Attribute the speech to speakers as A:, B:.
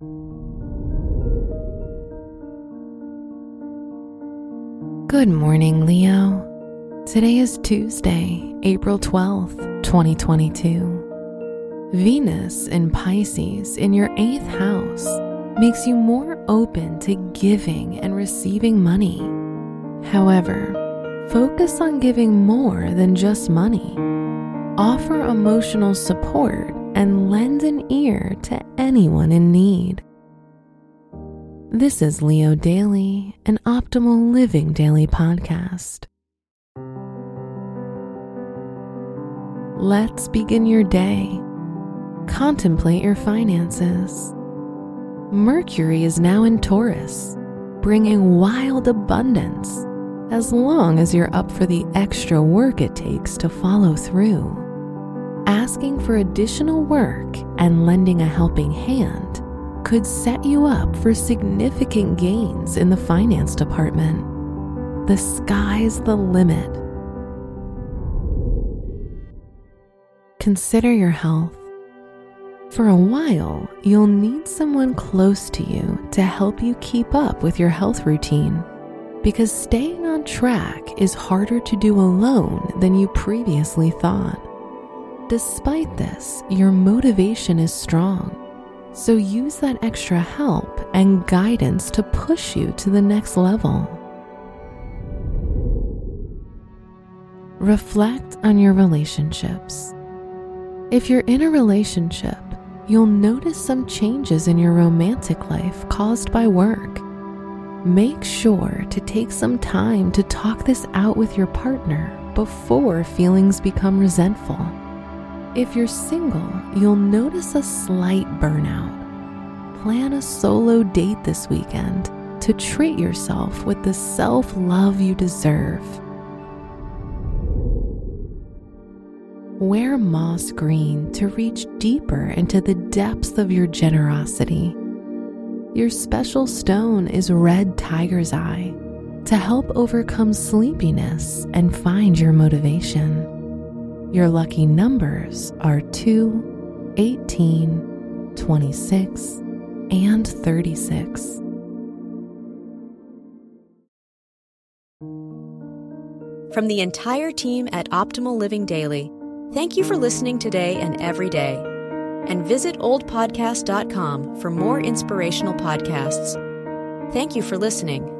A: Good morning, Leo. Today is Tuesday, April 12th, 2022. Venus in Pisces in your eighth house makes you more open to giving and receiving money. However, focus on giving more than just money. Offer emotional support and lend an ear to anyone in need. This is Leo Daily, an optimal living daily podcast. Let's begin your day. Contemplate your finances. Mercury is now in Taurus, bringing wild abundance as long as you're up for the extra work it takes to follow through. Asking for additional work and lending a helping hand could set you up for significant gains in the finance department. The sky's the limit. Consider your health. For a while, you'll need someone close to you to help you keep up with your health routine because staying on track is harder to do alone than you previously thought. Despite this, your motivation is strong so use that extra help and guidance to push you to the next level. Reflect on your relationships. If you're in a relationship, you'll notice some changes in your romantic life caused by work. Make sure to take some time to talk this out with your partner before feelings become resentful. If you're single, you'll notice a slight burnout. Plan a solo date this weekend to treat yourself with the self love you deserve. Wear moss green to reach deeper into the depths of your generosity. Your special stone is red tiger's eye to help overcome sleepiness and find your motivation. Your lucky numbers are 2, 18, 26, and 36.
B: From the entire team at Optimal Living Daily, thank you for listening today and every day. And visit oldpodcast.com for more inspirational podcasts. Thank you for listening.